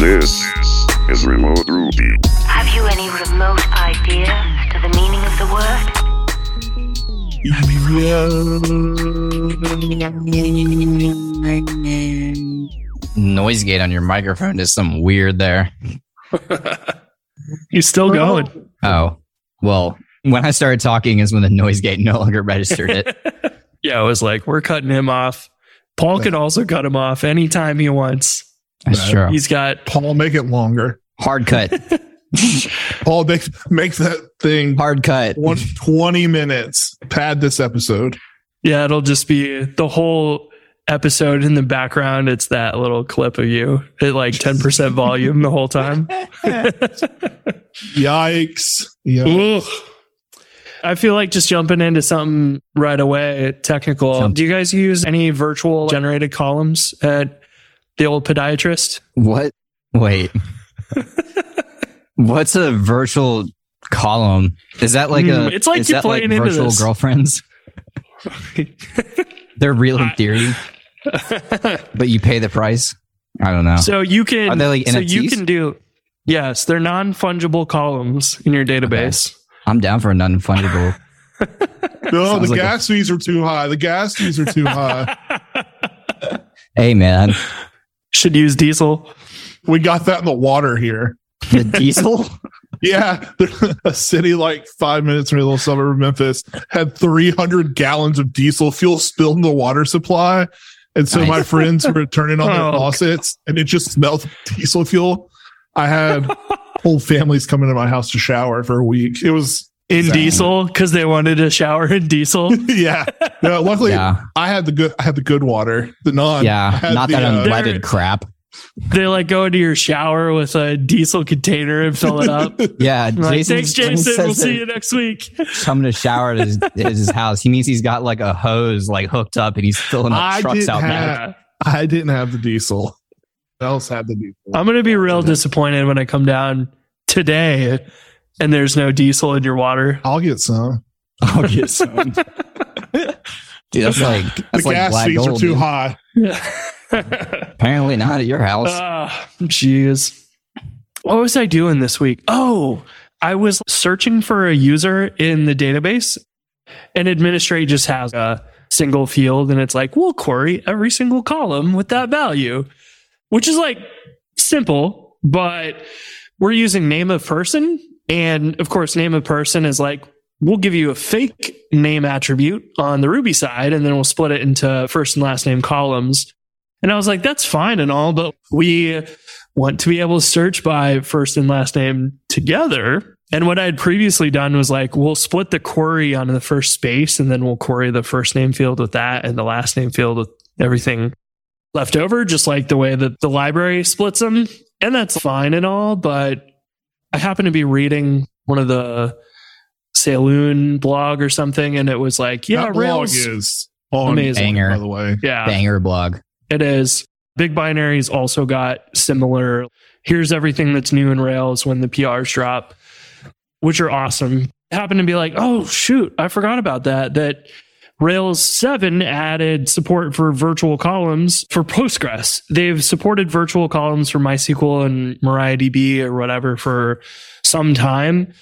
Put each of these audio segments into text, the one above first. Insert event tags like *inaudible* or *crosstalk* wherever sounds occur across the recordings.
This is Remote Ruby. Have you any remote idea to the meaning of the word? Noise gate on your microphone is something weird there. He's still oh. going. Oh, well, when I started talking is when the noise gate no longer registered it. *laughs* Yeah, I was like, we're cutting him off. Paul can also cut him off anytime he wants. That's true. He's got Paul, make it longer. Hard cut. *laughs* Paul, make make that thing Hard cut. one, 20 minutes. Pad this episode. yeah, it'll just be the whole episode in the background. It's that little clip of you at like *laughs* 10% volume the whole time. Yikes. Yeah. Ugh. I feel like just jumping into something right away, technical. Jump. Do you guys use any virtual generated columns at the old podiatrist? What? Wait. *laughs* What's a virtual column? Is that like a? Mm, it's like you're that like playing into virtual this. girlfriends? *laughs* They're real in theory, *laughs* but you pay the price. I don't know. So you can Are they like so you can do yes, they're non-fungible columns in your database. I'm down for a non-fungible. No, Sounds the like a- gas fees are too high. The gas fees are too high. Hey man, Should use diesel. We got that in the water here. the diesel. *laughs* Yeah, *laughs* a city like five minutes from a little suburb of Memphis had 300 gallons of diesel fuel spilled in the water supply. And so my friends were turning on their *laughs* Oh, faucets and it just smelled diesel fuel. I had whole families coming to my house to shower for a week. It was, In Dang. diesel because they wanted to shower in diesel. *laughs* yeah. No, luckily, Yeah, I had the good, I had the good water, the non. Yeah. Not the, that uh, unleaded crap. they like go into your shower with a diesel container and fill it up. *laughs* Yeah, Like, Thanks, Jason. We'll see you next week. Coming to shower at his, *laughs* at his house. He means he's got like a hose like hooked up, and he's filling up I trucks out have- back. I didn't have the diesel. Who else had the diesel? I'm gonna be real disappointed when I come down today and there's no diesel in your water. I'll get some. I'll get some. *laughs* Dude, that's like that's the like gas black fees gold. are too dude. high. *laughs* Apparently not at your house. Ah, Jeez. What was I doing this week? Oh, I was searching for a user in the database, and Administrate just has a single field, and it's like, we'll query every single column with that value, which is like simple, but we're using name of person. And of course, name of person is like, we'll give you a fake name attribute on the Ruby side, and then we'll split it into first and last name columns. And I was like, that's fine and all, but we want to be able to search by first and last name together. And what I had previously done was like, we'll split the query onto the first space and then we'll query the first name field with that and the last name field with everything left over, just like the way that the library splits them. And that's fine and all, but I happen to be reading one of the Saeloun blog or something, and it was like, yeah, that blog Rails. is on Amazing. point, by the way. yeah. Banger blog. It is. Big binaries also got similar. Here's everything that's new in Rails when the PRs drop, which are awesome. Happen to be like, oh, shoot, I forgot about that. That Rails 7 added support for virtual columns for Postgres. They've supported virtual columns for MySQL and MariaDB or whatever for some time.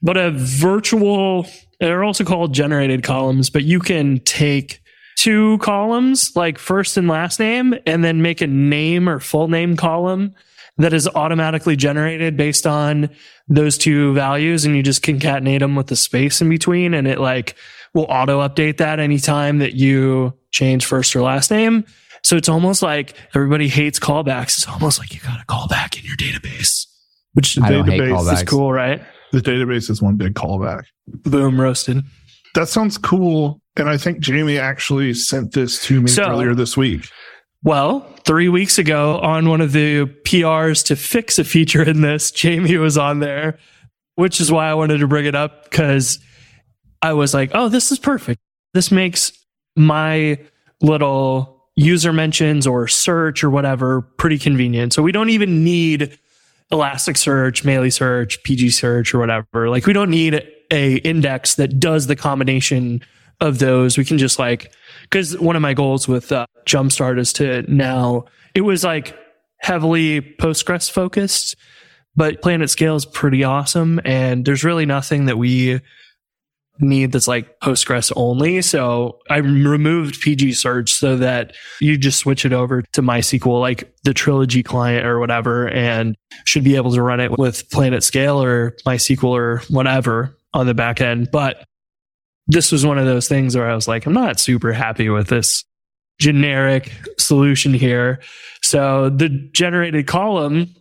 But a virtual, they're also called generated columns, but you can take two columns, like first and last name, and then make a name or full name column that is automatically generated based on those two values. And you just concatenate them with the space in between. And it like will auto update that anytime that you change first or last name. So it's almost like everybody hates callbacks. It's almost like you got a callback in your database, which The I database is cool, right? The database is one big callback. Boom, roasted. That sounds cool. And I think Jamie actually sent this to me So- earlier this week. Well, three weeks ago on one of the PRs to fix a feature in this, Jamie was on there, which is why I wanted to bring it up because I was like, oh, this is perfect. This makes my little user mentions or search or whatever pretty convenient. So we don't even need Elasticsearch, MeiliSearch, PG Search, or whatever. Like we don't need a index that does the combination of those. We can just like because one of my goals with uh, Jumpstart is to now it was like heavily Postgres focused, but Planet Scale is pretty awesome. And there's really nothing that we need that's like Postgres only. So I removed PG search so that you just switch it over to MySQL, like the Trilogy client or whatever, and should be able to run it with Planet Scale or MySQL or whatever on the back end. But this was one of those things where I was like, I'm not super happy with this generic solution here. So the generated column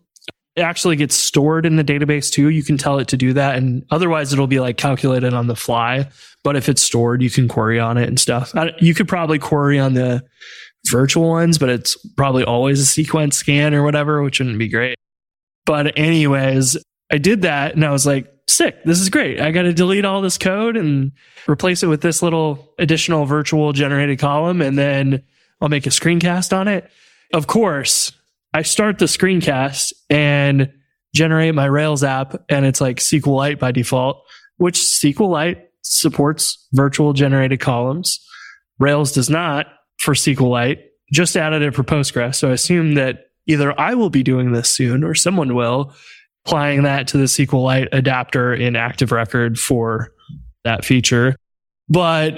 actually gets stored in the database too. You can tell it to do that. And otherwise it'll be like calculated on the fly. But if it's stored, you can query on it and stuff. You could probably query on the virtual ones, but it's probably always a sequence scan or whatever, which wouldn't be great. But anyways, I did that and I was like, sick. This is great. I got to delete all this code and replace it with this little additional virtual generated column. And then I'll make a screencast on it. Of course, I start the screencast and generate my Rails app, and it's like SQLite by default, which SQLite supports virtual generated columns. Rails does not for SQLite, just added it for Postgres. So I assume that either I will be doing this soon or someone will, applying that to the SQLite adapter in Active Record for that feature. But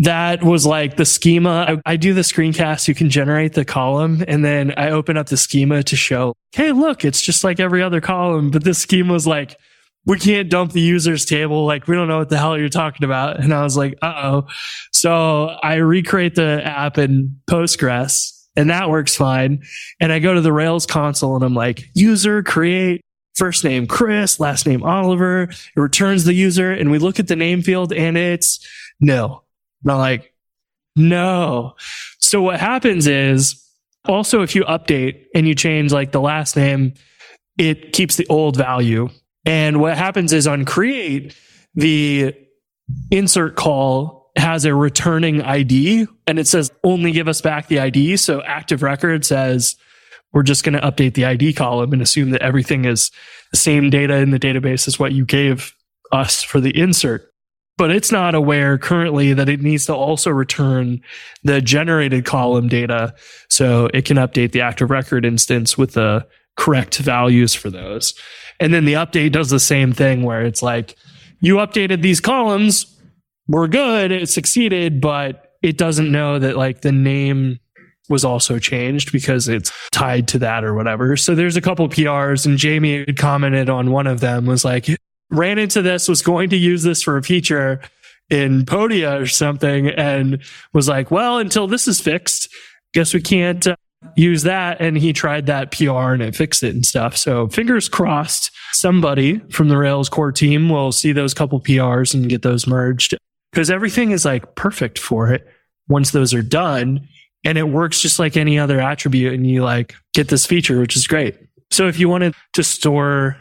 that was like the schema. I, I, do the screencast. You can generate the column and then I open up the schema to show, Hey, look, it's just like every other column, but this schema was like, we can't dump the users table. Like we don't know what the hell you're talking about. And I was like, uh oh. So I recreate the app in Postgres and that works fine. And I go to the Rails console and I'm like, user create first name Chris, last name Oliver. It returns the user and we look at the name field and it's no I'm like, no. So what happens is also if you update and you change like the last name, it keeps the old value. And what happens is on create, the insert call has a returning ID and it says only give us back the ID. So active record says we're just going to update the ID column and assume that everything is the same data in the database as what you gave us for the insert but it's not aware currently that it needs to also return the generated column data so it can update the active record instance with the correct values for those. And then the update does the same thing where it's like, you updated these columns, we're good, it succeeded, but it doesn't know that like the name was also changed because it's tied to that or whatever. So there's a couple PRs and Jamie had commented on one of them was like, ran into this, was going to use this for a feature in Podia or something, and was like, well, until this is fixed, guess we can't uh, use that. And he tried that PR and it fixed it and stuff. So fingers crossed, somebody from the Rails core team will see those couple PRs and get those merged because everything is like perfect for it once those are done. And it works just like any other attribute, and you like get this feature, which is great. So if you wanted to store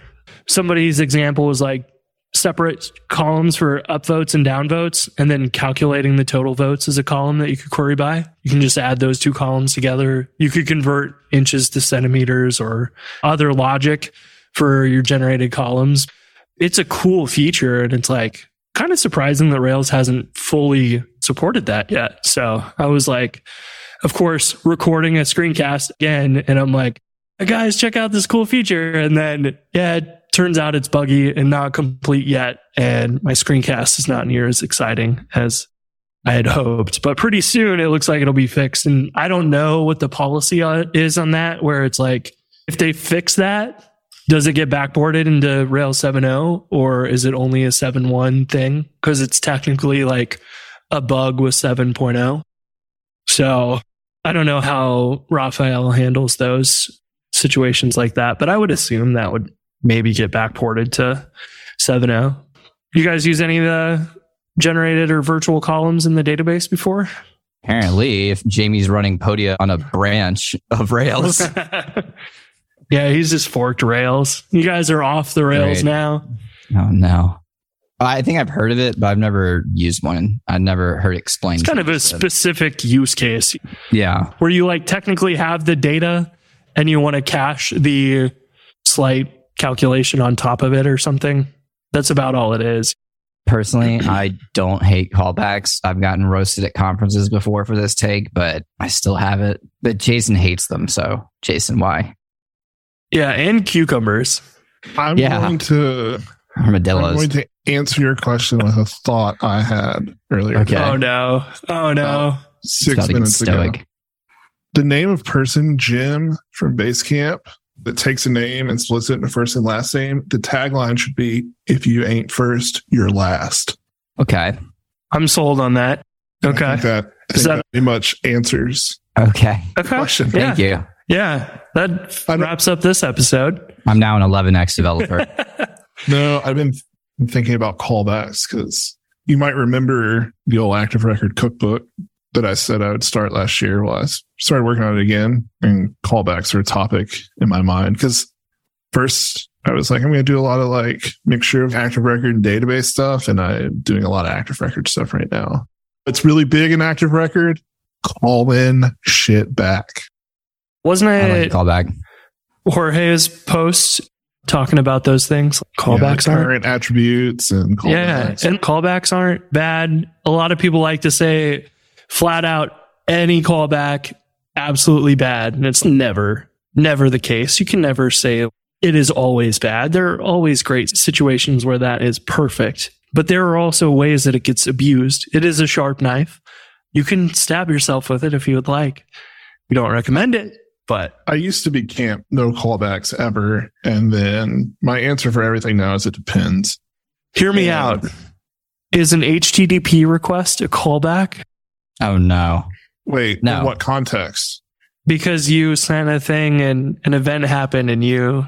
somebody's example was like separate columns for upvotes and downvotes and then calculating the total votes as a column that you could query by. You can just add those two columns together. You could convert inches to centimeters or other logic for your generated columns. It's a cool feature and it's like kind of surprising that Rails hasn't fully supported that yet. So I was like, of course, recording a screencast again. And I'm like, guys, check out this cool feature. And then, yeah, turns out it's buggy and not complete yet. And my screencast is not near as exciting as I had hoped. But pretty soon it looks like it'll be fixed. And I don't know what the policy uh, is on that, where it's like, if they fix that, does it get backported into Rails 7.0 or is it only a 7.1 thing? Because it's technically like a bug with 7.0. So I don't know how Rafael handles those situations like that, but I would assume that would maybe get backported to 7.0. You guys use any of the generated or virtual columns in the database before? Apparently, if Jamie's running Podia on a branch of Rails. *laughs* yeah, he's just forked Rails. You guys are off the Rails right. now. Oh, no. I think I've heard of it, but I've never used one. I've never heard it explained. It's kind of a specific use case. Yeah. Where you like technically have the data and you want to cache the slight calculation on top of it or something. That's about all it is. Personally, *clears throat* I don't hate callbacks. I've gotten roasted at conferences before for this take, but I still have it. But Jason hates them. So, Jason, why? Yeah, and cucumbers. I'm Yeah. going to I'm going to answer your question with a thought I had earlier. Okay. Oh no. Oh no. Uh, six Gotta minutes ago. stoic. The name of person, gem from Basecamp, that takes a name and splits it into first and last name. The tagline should be "If you ain't first, you're last." Okay. I'm sold on that. I Okay. think that, I Is that- that pretty much answers. Okay. Okay. Question. Yeah. Thank you. Yeah. That I don't- wraps up this episode. I'm now an 11x developer. *laughs* No, I've been thinking about callbacks because you might remember the old Active Record cookbook that I said I would start last year. Well, I started working on it again, and callbacks are a topic in my mind because first I was like, I'm going to do a lot of like mixture of Active Record and database stuff, and I'm doing a lot of Active Record stuff right now. It's really big in Active Record. Call in shit back. Wasn't I like it the callback. Jorge's post talking about those things? Callbacks yeah, aren't. attributes and callbacks. Yeah, and callbacks aren't bad. A lot of people like to say flat out any callback absolutely bad, and it's never never the case. You can never say it is always bad. There are always great situations where that is perfect, but there are also ways that it gets abused. It is a sharp knife. You can stab yourself with it if you would like. We don't recommend it, but I used to be camp, no callbacks ever. And then my answer for everything now is it depends. hear me out. Is an HTTP request a callback? Oh no. Wait, No. in what context? because you sent a thing and an event happened and you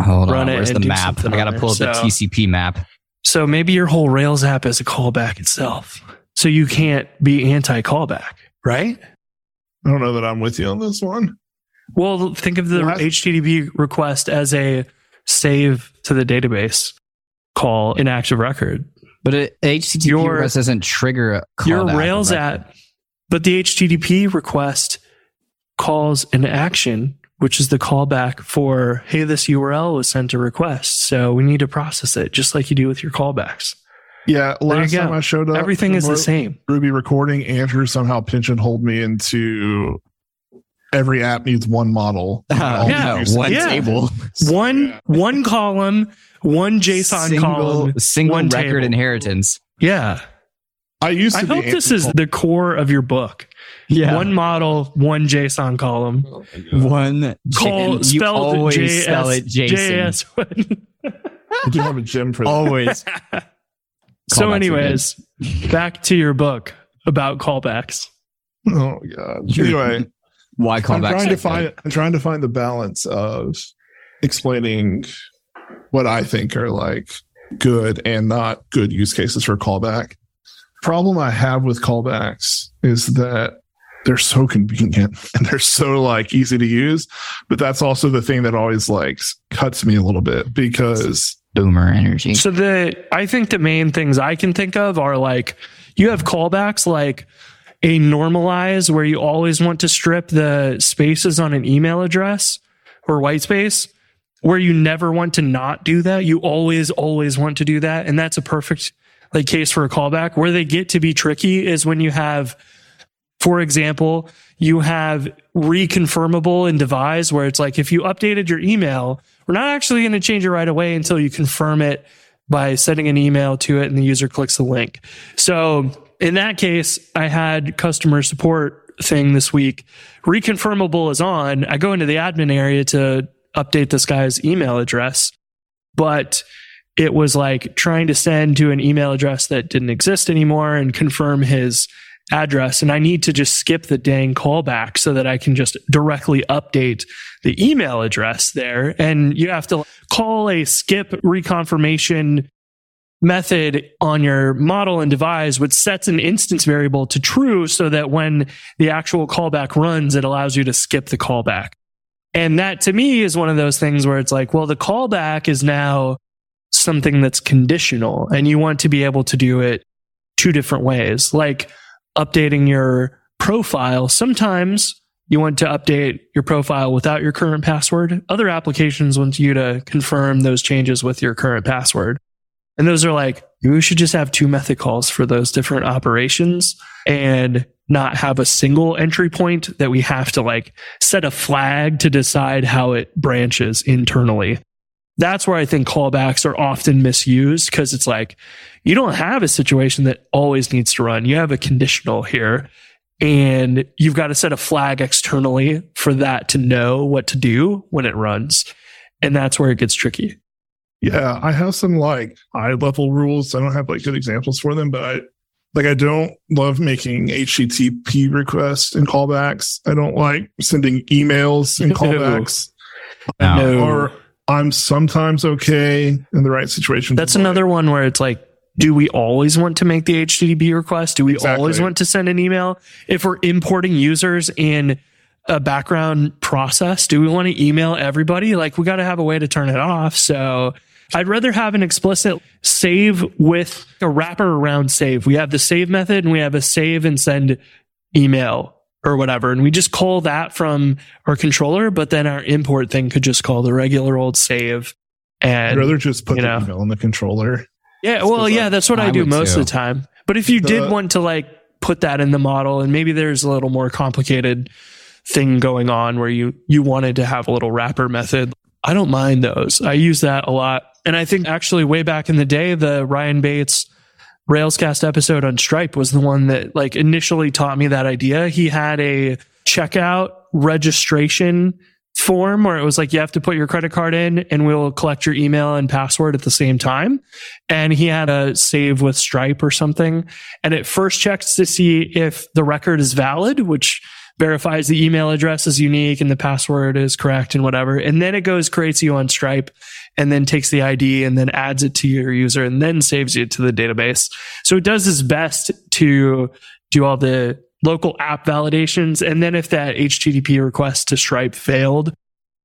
Hold Run on. it Where's and the map? I gotta pull up there. the So- TCP map. so maybe your whole rails app is a callback itself so you can't be anti-callback right I don't know that I'm with you on this one. well think of the Well, I- http request as a save to the database call in active record But it, HTTP Your- request doesn't trigger a your rails app but the http request calls an action which is the callback for hey this url was sent a request so we need to process it just like you do with your callbacks Yeah, you last go. time I showed up, everything is the same Ruby recording. Andrew somehow pigeonholed me into every app needs one model. *laughs* Oh, All Yeah. one Yeah. table. *laughs* one Yeah. one column one json single, column single one record table. inheritance. yeah I used to i be hope this is the core of your book Yeah. one model one json column oh one call you spelled always J- spell it Jason. JS. *laughs* I do have a gem for that. Always. *laughs* so anyways back to your book about callbacks Oh god. Anyway, *laughs* Why callbacks? I'm trying to find I'm trying to find the balance of explaining what I think are like good and not good use cases for callback. Problem I have with callbacks is that they're so convenient *laughs* and they're so like easy to use, but that's also the thing that always like cuts me a little bit because boomer energy. So the I think the main things I can think of are like you have callbacks like a normalize where you always want to strip the spaces on an email address or white space where you never want to not do that. You always, always want to do that. And that's a perfect like case for a callback. Where they get to be tricky is when you have, for example, you have reconfirmable in devise where it's like if you updated your email, we're not actually going to change it right away until you confirm it by sending an email to it and the user clicks the link. So in that case, I had customer support thing this week. Reconfirmable is on. I go into the admin area to update this guy's email address, but it was like trying to send to an email address that didn't exist anymore and confirm his address. And I need to just skip the dang callback so that I can just directly update the email address there. And you have to call a skip reconfirmation method on your model and devise, which sets an instance variable to true so that when the actual callback runs, it allows you to skip the callback. And that to me is one of those things where it's like, well, the callback is now something that's conditional and you want to be able to do it two different ways, like updating your profile. Sometimes you want to update your profile without your current password. Other applications want you to confirm those changes with your current password. And those are like we should just have two method calls for those different operations and not have a single entry point that we have to like set a flag to decide how it branches internally. That's where I think callbacks are often misused because it's like you don't have a situation that always needs to run. You have a conditional here and you've got to set a flag externally for that to know what to do when it runs. And that's where it gets tricky. Yeah, I have some like high level rules. I don't have like good examples for them, but I like I don't love making HTTP requests and callbacks. I don't like sending emails and *laughs* callbacks. No. No. Or I'm sometimes okay in the right situation. That's another one where it's like, do we always want to make the HTTP request? Do we Exactly. always want to send an email? If we're importing users in a background process, do we want to email everybody? Like, we got to have a way to turn it off. So I'd rather have an explicit save with a wrapper around save. We have the save method and we have a save and send email or whatever. And we just call that from our controller, but then our import thing could just call the regular old save. And I'd And rather just put you the email in the controller. yeah, Just well, 'cause yeah, I- that's what I, I do most too. of the time. But if you did uh, want to like put that in the model, and maybe there's a little more complicated thing going on where you you wanted to have a little wrapper method, I don't mind those. I use that a lot, and I think actually way back in the day, the Ryan Bates Railscast episode on Stripe was the one that like initially taught me that idea. He had a checkout registration form where it was like you have to put your credit card in and we'll collect your email and password at the same time. And he had a save with Stripe or something. And it first checks to see if the record is valid, which verifies the email address is unique and the password is correct and whatever. And then it goes creates you on Stripe and then takes the ID and then adds it to your user and then saves you to the database. So it does its best to do all the local app validations. And then if that HTTP request to Stripe failed,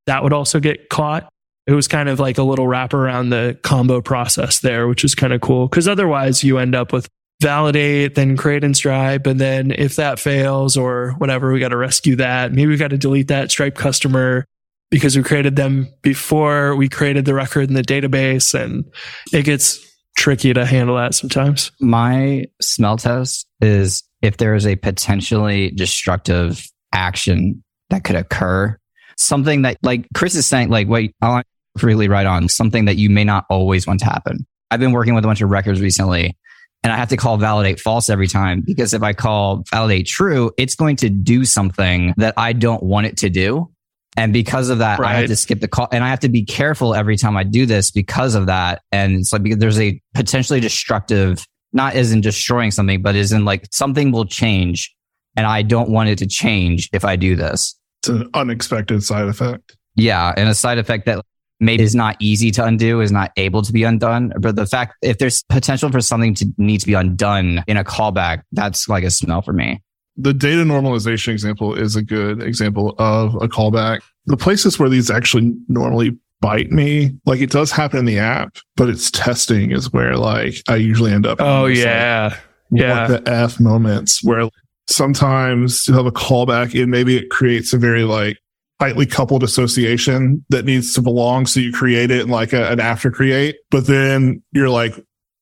that would also get caught. It was kind of like a little wrap around the combo process there, which is kind of cool. Cause otherwise you end up with validate, then create in Stripe. And then if that fails or whatever, we got to rescue that. Maybe we got to delete that Stripe customer because we created them before we created the record in the database. And it gets tricky to handle that sometimes. my smell test is if there is a potentially destructive action that could occur, something that, like Chris is saying, like, wait, I'll really right on something that you may not always want to happen. I've been working with a bunch of records recently and I have to call validate false every time because if I call validate true, it's going to do something that I don't want it to do. And because of that, I have to skip the call and I have to be careful every time I do this because of that. And it's like, because there's a potentially destructive, not as in destroying something, but as in like something will change and I don't want it to change if I do this. It's an unexpected side effect. Yeah. And a side effect that maybe is not easy to undo, is not able to be undone. But the fact, if there's potential for something to need to be undone in a callback, that's like a smell for me. The data normalization example is a good example of a callback. The places where these actually normally bite me, like it does happen in the app, but it's testing is where like I usually end up. Oh, It's like, yeah. Yeah. what the F moments where sometimes you have a callback and maybe it creates a very like tightly coupled association that needs to belong. So you create it in like a, an after create, but then you're like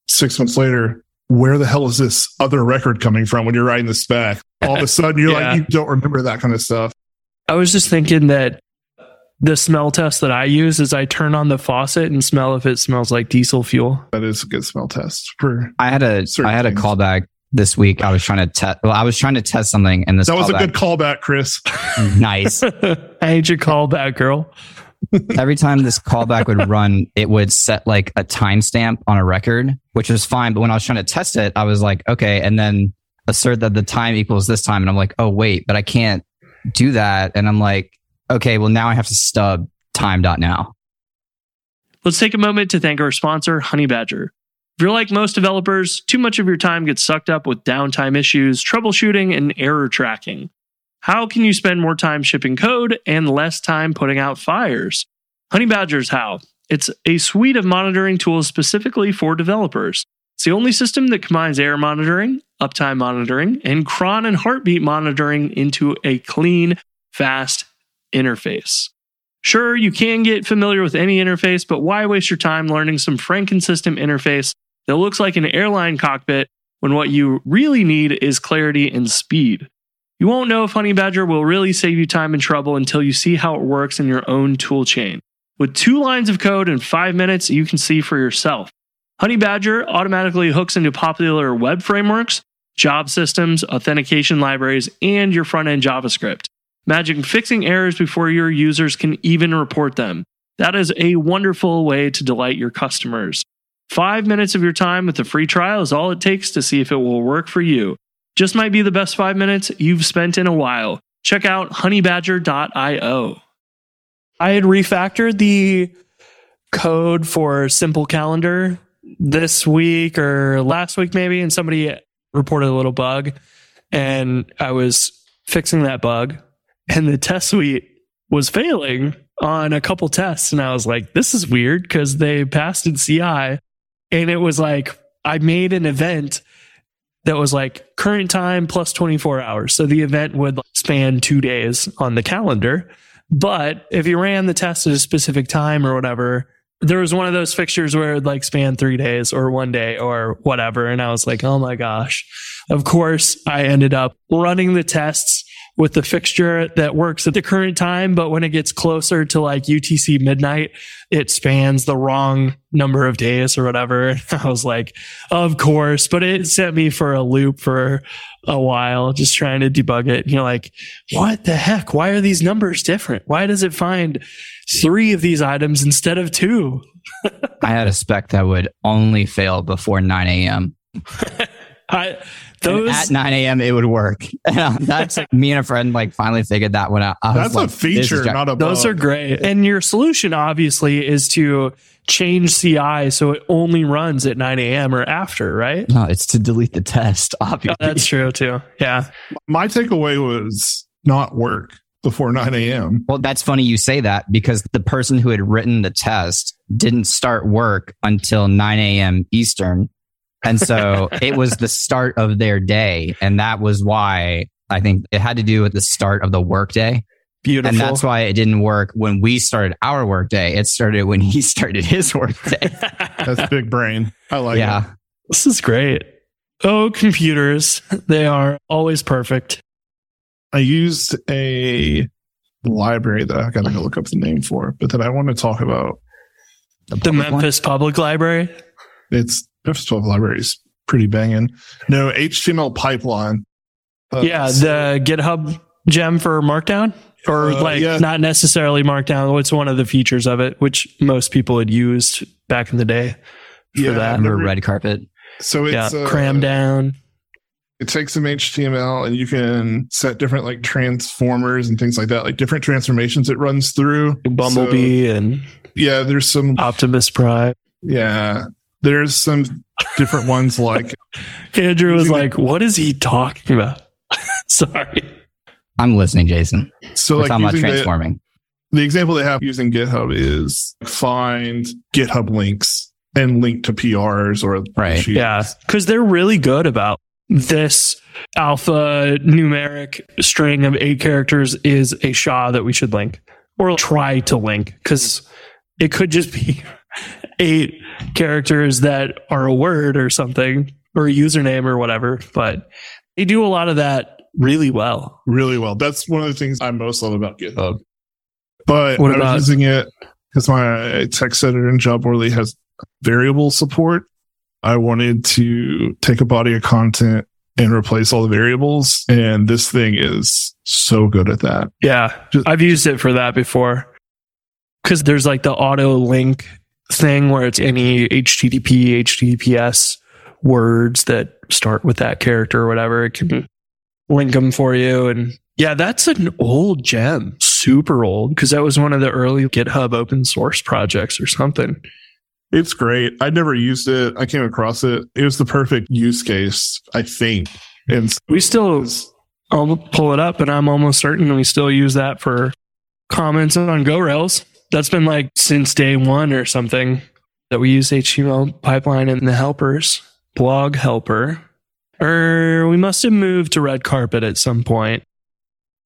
six months later, where the hell is this other record coming from when you're writing the spec? All of a sudden you're *laughs* Yeah. like, you don't remember that kind of stuff. I was just thinking that the smell test that I use is I turn on the faucet and smell if it smells like diesel fuel. That is a good smell test for I had a Certain I had a callback this week. I was trying to test. Well, I was trying to test something, and this that was a good callback, Chris. *laughs* nice. *laughs* I hate your callback, girl. *laughs* Every time this callback would run, it would set like a timestamp on a record, which was fine. But when I was trying to test it, I was like, okay, and then assert that the time equals this time, and I'm like, oh wait, but I can't do that, and I'm like, okay, well now I have to stub time dot now. Let's take a moment to thank our sponsor, Honey Badger. If you're like most developers, too much of your time gets sucked up with downtime issues, troubleshooting, and error tracking. How can you spend more time shipping code and less time putting out fires? Honey Badger's how. It's a suite of monitoring tools specifically for developers. It's the only system that combines error monitoring, uptime monitoring, and cron and heartbeat monitoring into a clean, fast interface. Sure, you can get familiar with any interface, but why waste your time learning some Franken system interface that looks like an airline cockpit when what you really need is clarity and speed. You won't know if Honey Badger will really save you time and trouble until you see how it works in your own tool chain. With two lines of code in five minutes, you can see for yourself. Honey Badger automatically hooks into popular web frameworks, job systems, authentication libraries, and your front end JavaScript. Magic fixing errors before your users can even report them. That is a wonderful way to delight your customers. Five minutes of your time with a free trial is all it takes to see if it will work for you. Just might be the best five minutes you've spent in a while. Check out honeybadger.io. I had refactored the code for Simple Calendar this week or last week, maybe, and somebody reported a little bug. And I was fixing that bug, and the test suite was failing on a couple tests. And I was like, this is weird because they passed in CI. And it was like, I made an event that was like current time plus 24 hours. So the event would span two days on the calendar. But if you ran the test at a specific time or whatever, there was one of those fixtures where it would like span three days or one day or whatever. And I was like, oh my gosh. Of course, I ended up running the tests with the fixture that works at the current time. But when it gets closer to like UTC midnight, it spans the wrong number of days or whatever. *laughs* I was like, of course, but it sent me for a loop for a while, just trying to debug it. And You're like, what the heck? Why are these numbers different? Why does it find three of these items instead of two? *laughs* I had a spec that would only fail before 9 a.m. *laughs* I, those, at 9 a.m. it would work. *laughs* Uh, that's like *laughs* me and a friend like finally figured that one out. I That's like, a feature, not a bug. Those are great. And your solution obviously is to change CI so it only runs at 9 a.m. or after, right? no, it's to delete the test. *laughs* Obviously, oh, That's true too. Yeah. My takeaway was not work before 9 a.m. Well, that's funny you say that because the person who had written the test didn't start work until 9 a.m. Eastern. And so it was the start of their day. And that was why I think it had to do with the start of the workday. Beautiful. And that's why it didn't work when we started our workday. It started when he *laughs* started his workday. *laughs* That's big brain. I like it. yeah. this is great. Oh, computers. They are always perfect. I used a library that I gotta go look up the name for, but that I want to talk about. The public one? Memphis Public Library. It's Memphis 12 library is pretty banging. No HTML pipeline. Uh, yeah. so- The GitHub gem for Markdown. Or Uh, like yeah. not necessarily Markdown. It's one of the features of it, which most people had used back in the day. for yeah, that. I've red carpet? So it's yeah. uh, Cram down. it takes some HTML and you can set different like transformers and things like that, like different transformations it runs through. Bumblebee and yeah, there's some Optimus Prime. yeah, there's some different ones like *laughs* Andrew was Using the- like, "What is he talking about?" *laughs* Sorry. I'm listening, Jason. so We're like talking about using the, transforming. the example they have using GitHub is find GitHub links and link to PRs or Right. sheets. Yeah, because they're really good about this alpha numeric string of eight characters is a SHA that we should link or try to link because it could just be *laughs* eight characters that are a word or something or a username or whatever. But they do a lot of that really well. really well. That's one of the things I most love about GitHub. Uh, but What I about- was using it because my text editor in Jobworthy has variable support. I wanted to take a body of content and replace all the variables, and this thing is so good at that. Yeah, Just- I've used it for that before. Because there's like the auto link thing where it's any HTTP, HTTPS words that start with that character or whatever. It can mm-hmm. link them for you. And yeah, that's an old gem, super old, because that was one of the early GitHub open source projects or something. It's great. I never used it. I came across it. It was the perfect use case, I think. And so We still, I'll pull it up, and I'm almost certain we still use that for comments on GoRails. That's been like since day one or something that we use HTML pipeline in the helpers, blog helper. Or we must have moved to red carpet at some point.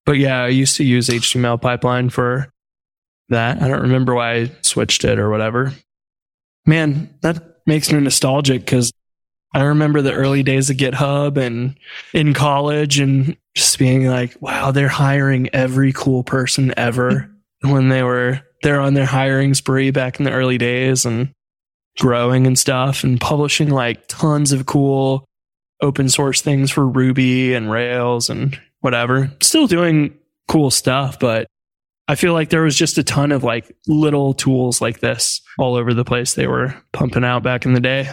But yeah, I used to use HTML pipeline for that. I don't remember why I switched it or whatever. man, that makes me nostalgic because I remember the early days of GitHub and in college and just being like, wow, they're hiring every cool person ever *laughs* when they were they're on their hiring spree back in the early days and growing and stuff and publishing like tons of cool open source things for Ruby and Rails and whatever. Still doing cool stuff, but I feel like there was just a ton of like little tools like this all over the place they were pumping out back in the day.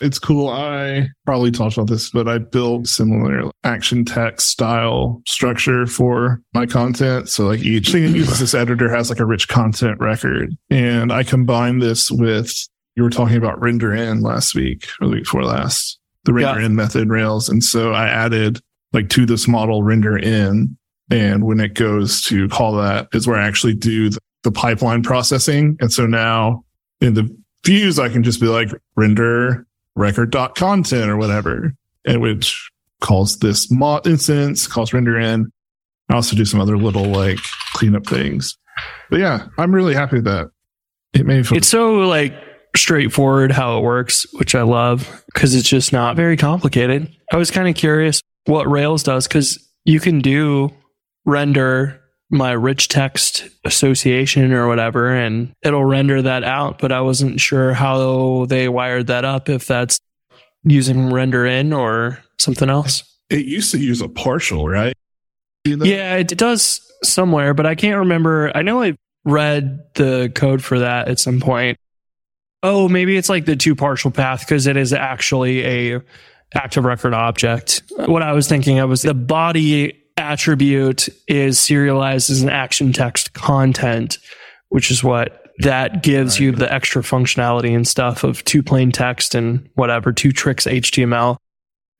It's cool. I probably talked about this, but I built similar action text style structure for my content. So like each thing that uses this editor has like a rich content record. And I combine this with you were talking about render in last week or the week before last, the render Yeah. in method Rails. And so I added like to this model render in. And when it goes to call that is where I actually do the, the pipeline processing. And so now in the views, I can just be like render record dot content or whatever, and which calls this mod instance, calls render in. I also do some other little like cleanup things. But yeah, I'm really happy with that. It made feel It's so like straightforward how it works, which I love because it's just not very complicated. I was kind of curious what Rails does because you can do render my rich text association or whatever, and it'll render that out. But I wasn't sure how they wired that up, if that's using render in or something else. it used to use a partial, right? You know? Yeah, it does somewhere, but I can't remember. I know I read the code for that at some point. Oh, maybe it's like the two partial path because it is actually a active record object. What I was thinking of was the body attribute is serialized as an action text content, which is what that gives you the extra functionality and stuff of two plain text and whatever, two Trix HTML.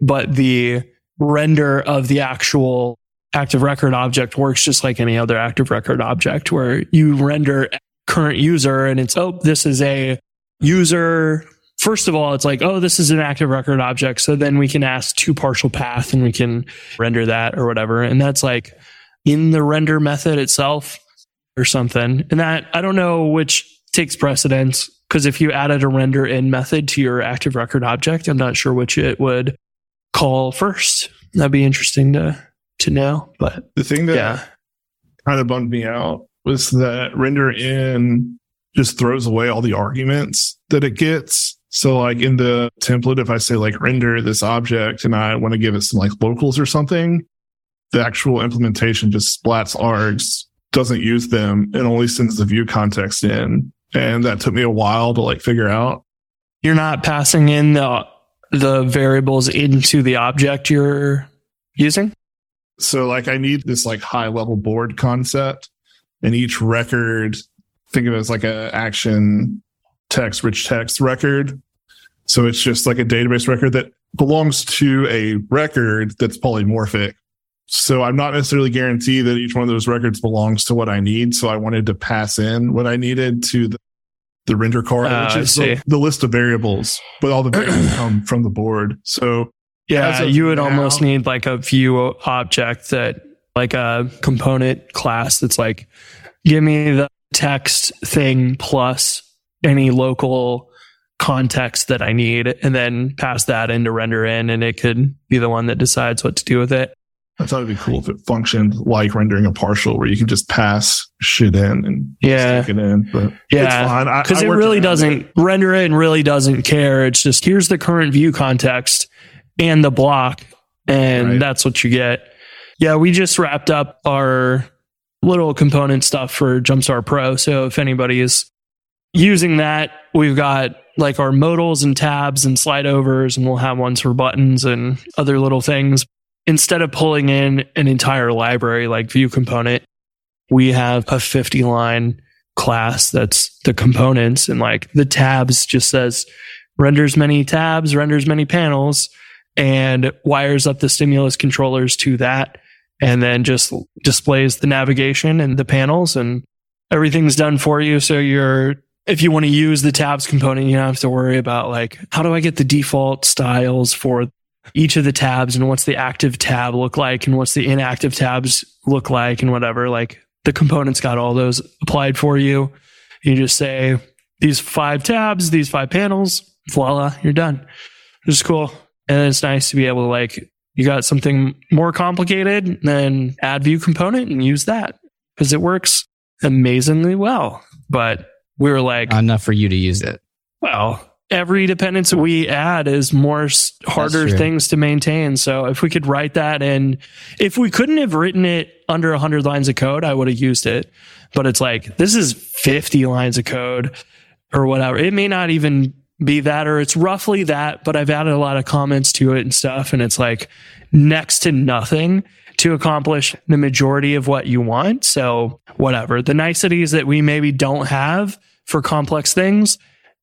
But the render of the actual active record object works just like any other active record object where you render current user and it's, oh, this is a user. First of all, it's like, oh, this is an active record object. So then we can ask to partial path and we can render that or whatever. And that's like in the render method itself or something. And that, I don't know which takes precedence because if you added a render in method to your active record object, I'm not sure which it would call first. That'd be interesting to, to know. But The thing that yeah. kind of bummed me out was that render in just throws away all the arguments that it gets. So like in the template, if I say like render this object and I want to give it some like locals or something, the actual implementation just splats args, doesn't use them and only sends the view context in. And that took me a while to like figure out. You're not passing in the, the variables into the object you're using. So like I need this like high level board concept and each record, think of it as like a action text, rich text record. So it's just like a database record that belongs to a record that's polymorphic. So I'm not necessarily guaranteed that each one of those records belongs to what I need. So I wanted to pass in what I needed to the, the render card, Ah, which is the, the list of variables, but all the variables *clears throat* come from the board. So Yeah, you would now- almost need like a view object that, like a component class that's like, give me the text thing plus any local context that I need, and then pass that into render in, and it could be the one that decides what to do with it. I thought it'd be cool if it functioned like rendering a partial where you can just pass shit in and Yeah. stick it in. But it's Yeah. fine. Because it really doesn't it. render in really doesn't care. It's just here's the current view context and the block, and Right. that's what you get. Yeah, we just wrapped up our little component stuff for Jumpstart Pro. So if anybody is using that, we've got like our modals and tabs and slide overs, and we'll have ones for buttons and other little things. Instead of pulling in an entire library like view component, we have a 50 line class that's the components and like the tabs just says renders many tabs, renders many panels, and wires up the stimulus controllers to that, and then just displays the navigation and the panels, and everything's done for you. So you're if you want to use the tabs component, you don't have to worry about like how do I get the default styles for each of the tabs and what's the active tab look like and what's the inactive tabs look like and whatever. Like the component's got all those applied for you. You just say these five tabs, these five panels, voila, you're done. Which is cool. And it's nice to be able to like, you got something more complicated, then add view component and use that because it works amazingly well. But we were like, Enough for you to use it. well, every dependence we add is more harder things to maintain. So if we could write that in, if we couldn't have written it under 100 lines of code, I would have used it. But it's like, this is 50 lines of code or whatever. It may not even be that, or it's roughly that, but I've added a lot of comments to it and stuff. And it's like next to nothing to accomplish the majority of what you want. So whatever the niceties that we maybe don't have for complex things,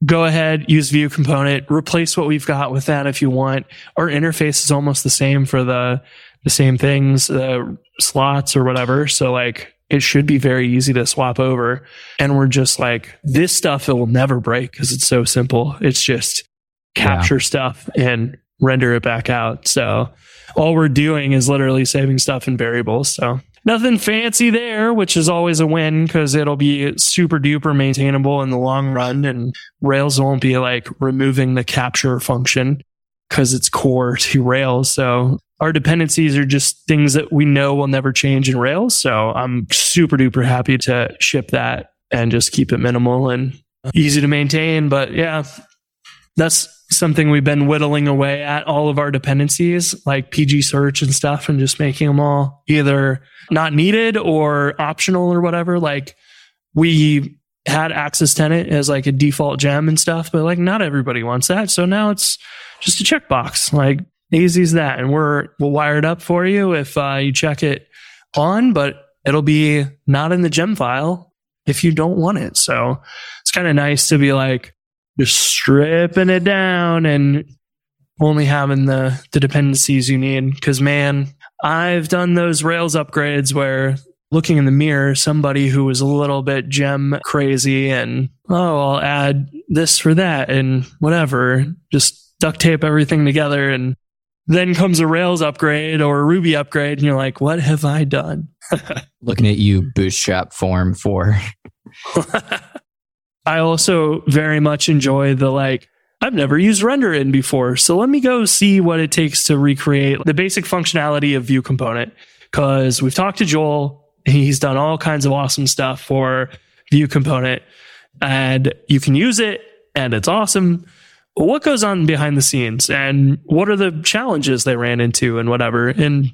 go ahead, use view component, replace what we've got with that if you want. Our interface is almost the same for the, the same things, uh, slots or whatever. So like it should be very easy to swap over. And we're just like, this stuff, it will never break because it's so simple. It's just capture stuff and render it back out. So all we're doing is literally saving stuff in variables. So nothing fancy there, which is always a win because it'll be super duper maintainable in the long run. And Rails won't be like removing the capture function because it's core *laughs* to Rails. So our dependencies are just things that we know will never change in Rails. So I'm super duper happy to ship that and just keep it minimal and easy to maintain. But yeah, that's something we've been whittling away at all of our dependencies like PG search and stuff and just making them all either not needed or optional or whatever. Like we had acts_as_tenant as like a default gem and stuff, but like not everybody wants that. So now it's just a checkbox, like easy as that. And we're, we'll wire it up for you if uh, you check it on, but it'll be not in the gem file if you don't want it. So it's kind of nice to be like, just stripping it down and only having the the dependencies you need. Because man i've done those rails upgrades where looking in the mirror somebody who was a little bit gem crazy and oh i'll add this for that and whatever. Just duct tape everything together and then comes a rails upgrade or a ruby upgrade and you're like what have i done? *laughs* Looking at you, bootstrap form for *laughs* I also very much enjoy the like, I've never used render in before. So let me go see what it takes to recreate the basic functionality of view component. Cause we've talked to Joel. He's done all kinds of awesome stuff for view component and you can use it and it's awesome. What goes on behind the scenes and what are the challenges they ran into and whatever? And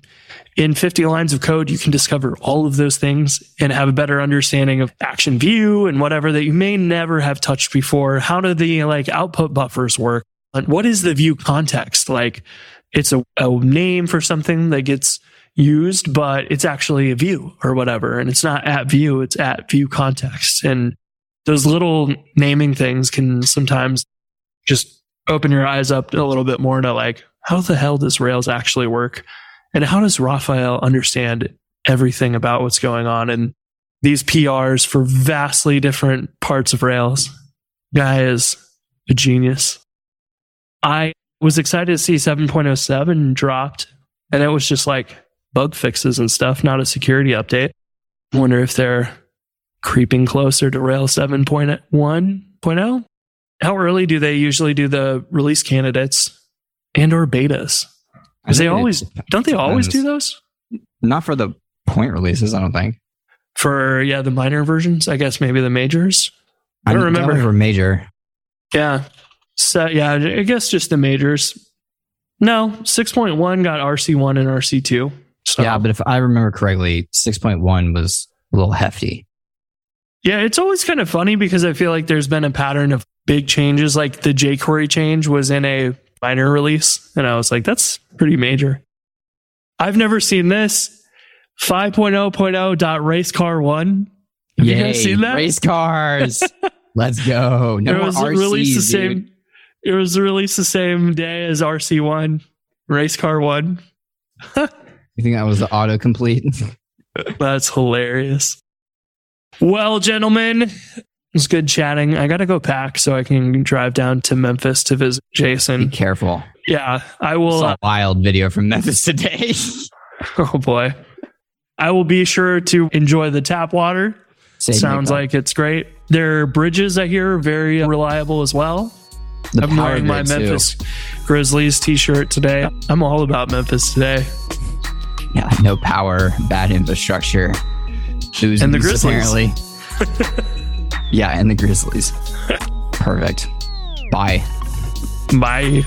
in 50 lines of code, you can discover all of those things and have a better understanding of action view and whatever that you may never have touched before. How do the like output buffers work? And what is the view context? Like it's a, a name for something that gets used, but it's actually a view or whatever. And it's not at view, it's at view context. And those little naming things can sometimes just open your eyes up a little bit more to like, how the hell does Rails actually work? And how does Rafael understand everything about what's going on and these PRs for vastly different parts of Rails? Guy is a genius. I was excited to see 7.07 dropped, and it was just like bug fixes and stuff, not a security update. Wonder if they're creeping closer to Rails 7.1.0. How early do they usually do the release candidates and or betas? Because they always don't they always do those not for the point releases. I don't think. for yeah the minor versions. I guess maybe the majors. I don't remember. For major. Yeah, so yeah, I guess just the majors. No, six point one got RC one and RC two. So Yeah, but if I remember correctly, six point one was a little hefty. Yeah, it's always kind of funny because I feel like there's been a pattern of big changes. Like the jQuery change was in a minor release, and I was like, that's pretty major. I've never seen this. 5.0.0 dot race car one. Have you guys seen that? Race cars. *laughs* Let's go. No it was RCs, released the dude. same. It was released the same day as RC one, race car one. *laughs* You think that was the autocomplete? That's hilarious. Well, gentlemen, was good chatting. I got to go pack so I can drive down to Memphis to visit Jason. Be careful. Yeah, I will. A wild video from Memphis *laughs* today. *laughs* oh boy, I will be sure to enjoy the tap water Same Sounds like it's great. Their bridges, I hear, are very reliable as well. the I'm wearing my too. Memphis Grizzlies t-shirt today. I'm all about Memphis today. Yeah, no power, bad infrastructure. Losing And the Grizzlies. apparently. *laughs* yeah, and the Grizzlies. *laughs* Perfect. Bye. Bye.